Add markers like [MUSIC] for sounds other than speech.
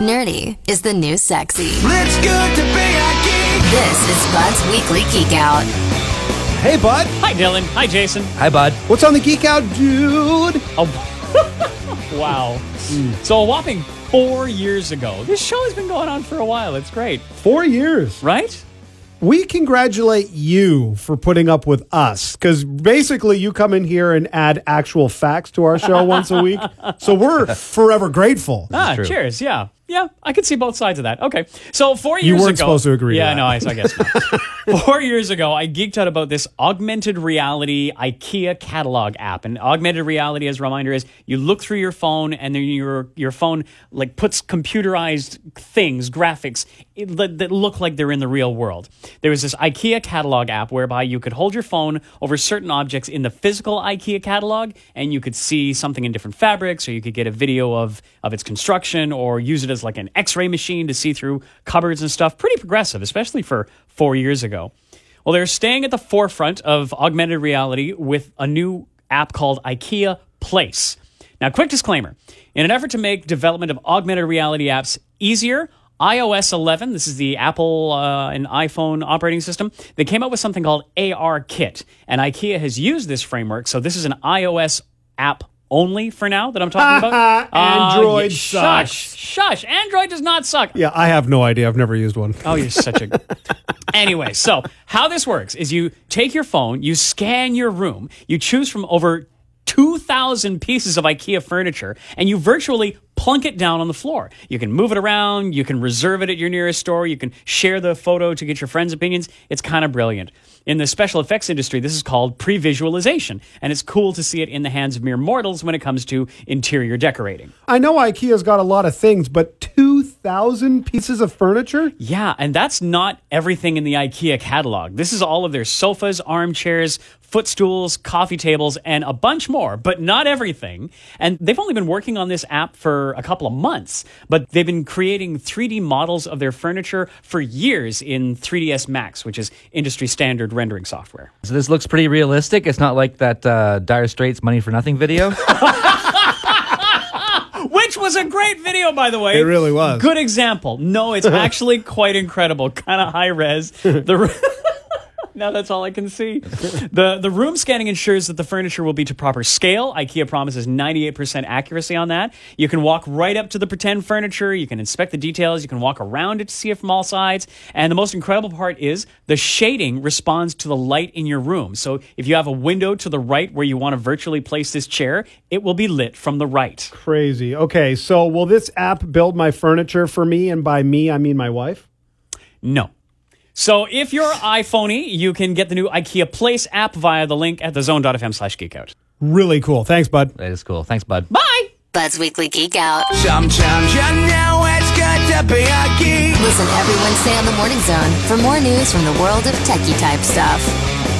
Nerdy is the new sexy. It's good to be a geek. This is Bud's Weekly Geek Out. Hey, bud. Hi, Dylan. Hi, Jason. Hi, bud. What's on the Geek Out, dude? Oh, [LAUGHS] wow. So, a whopping four years ago, this show has been going on for a while. It's great, Four years. right? We congratulate you for putting up with us because basically you come in here and add actual facts to our show once a week. [LAUGHS] So we're forever grateful. Ah, true. cheers. Yeah. Yeah, I could see both sides of that. Okay. So, four years ago, You weren't ago. supposed to agree to Yeah, that. no, I, I guess [LAUGHS] four years ago, I geeked out about this augmented reality IKEA catalog app. And augmented reality, as a reminder, is you look through your phone and then your your phone like puts computerized things, graphics that, that look like they're in the real world. There was this IKEA catalog app whereby you could hold your phone over certain objects in the physical IKEA catalog and you could see something in different fabrics or you could get a video of, of its construction or use it like an x-ray machine to see through cupboards and stuff. Pretty progressive, especially for four years ago. Well, they're staying at the forefront of augmented reality with a new app called IKEA Place. Now, quick disclaimer in an effort to make development of augmented reality apps easier, iOS 11, this is the Apple uh, and iPhone operating system, they came up with something called AR Kit. And IKEA has used this framework. So this is an iOS app only for now that I'm talking about. [LAUGHS] Uh, Android yeah, sucks. Shush, shush. Android does not suck. Yeah, I have no idea. I've never used one. Oh, you're such a. [LAUGHS] anyway, so how this works is you take your phone, you scan your room, you choose from over 2,000 pieces of IKEA furniture, and you virtually plunk it down on the floor. You can move it around, you can reserve it at your nearest store, you can share the photo to get your friends' opinions. It's kind of brilliant. In the special effects industry, this is called pre visualization, and it's cool to see it in the hands of mere mortals when it comes to interior decorating. I know IKEA's got a lot of things, but 2,000 pieces of furniture? Yeah, and that's not everything in the IKEA catalog. This is all of their sofas, armchairs, footstools, coffee tables, and a bunch more, but not everything. And they've only been working on this app for a couple of months, but they've been creating 3D models of their furniture for years in 3ds Max, which is industry standard rendering software. So this looks pretty realistic. It's not like that uh, Dire Straits "Money for Nothing" video. [LAUGHS] Was a great video, by the way. It really was. Good example. No, it's [LAUGHS] actually quite incredible. Kind of high res. The [LAUGHS] now that's all I can see. the The room scanning ensures that the furniture will be to proper scale. IKEA promises 98% accuracy on that. You can walk right up to the pretend furniture. You can inspect the details. You can walk around it to see it from all sides. And the most incredible part is the shading responds to the light in your room. So if you have a window to the right where you want to virtually place this chair, it will be lit from the right. Crazy. Okay, so will this app build my furniture for me? And by me, I mean my wife? No. So if you're iPhoney, you can get the new IKEA Place app via the link at thezone.fm slash geekout. Really cool. Thanks, bud. that is cool. Thanks, bud. Bye! Bud's Weekly Geek Out. Sometimes you know it's good to be a geek. Listen every Wednesday on the Morning Zone for more news from the world of techie type stuff.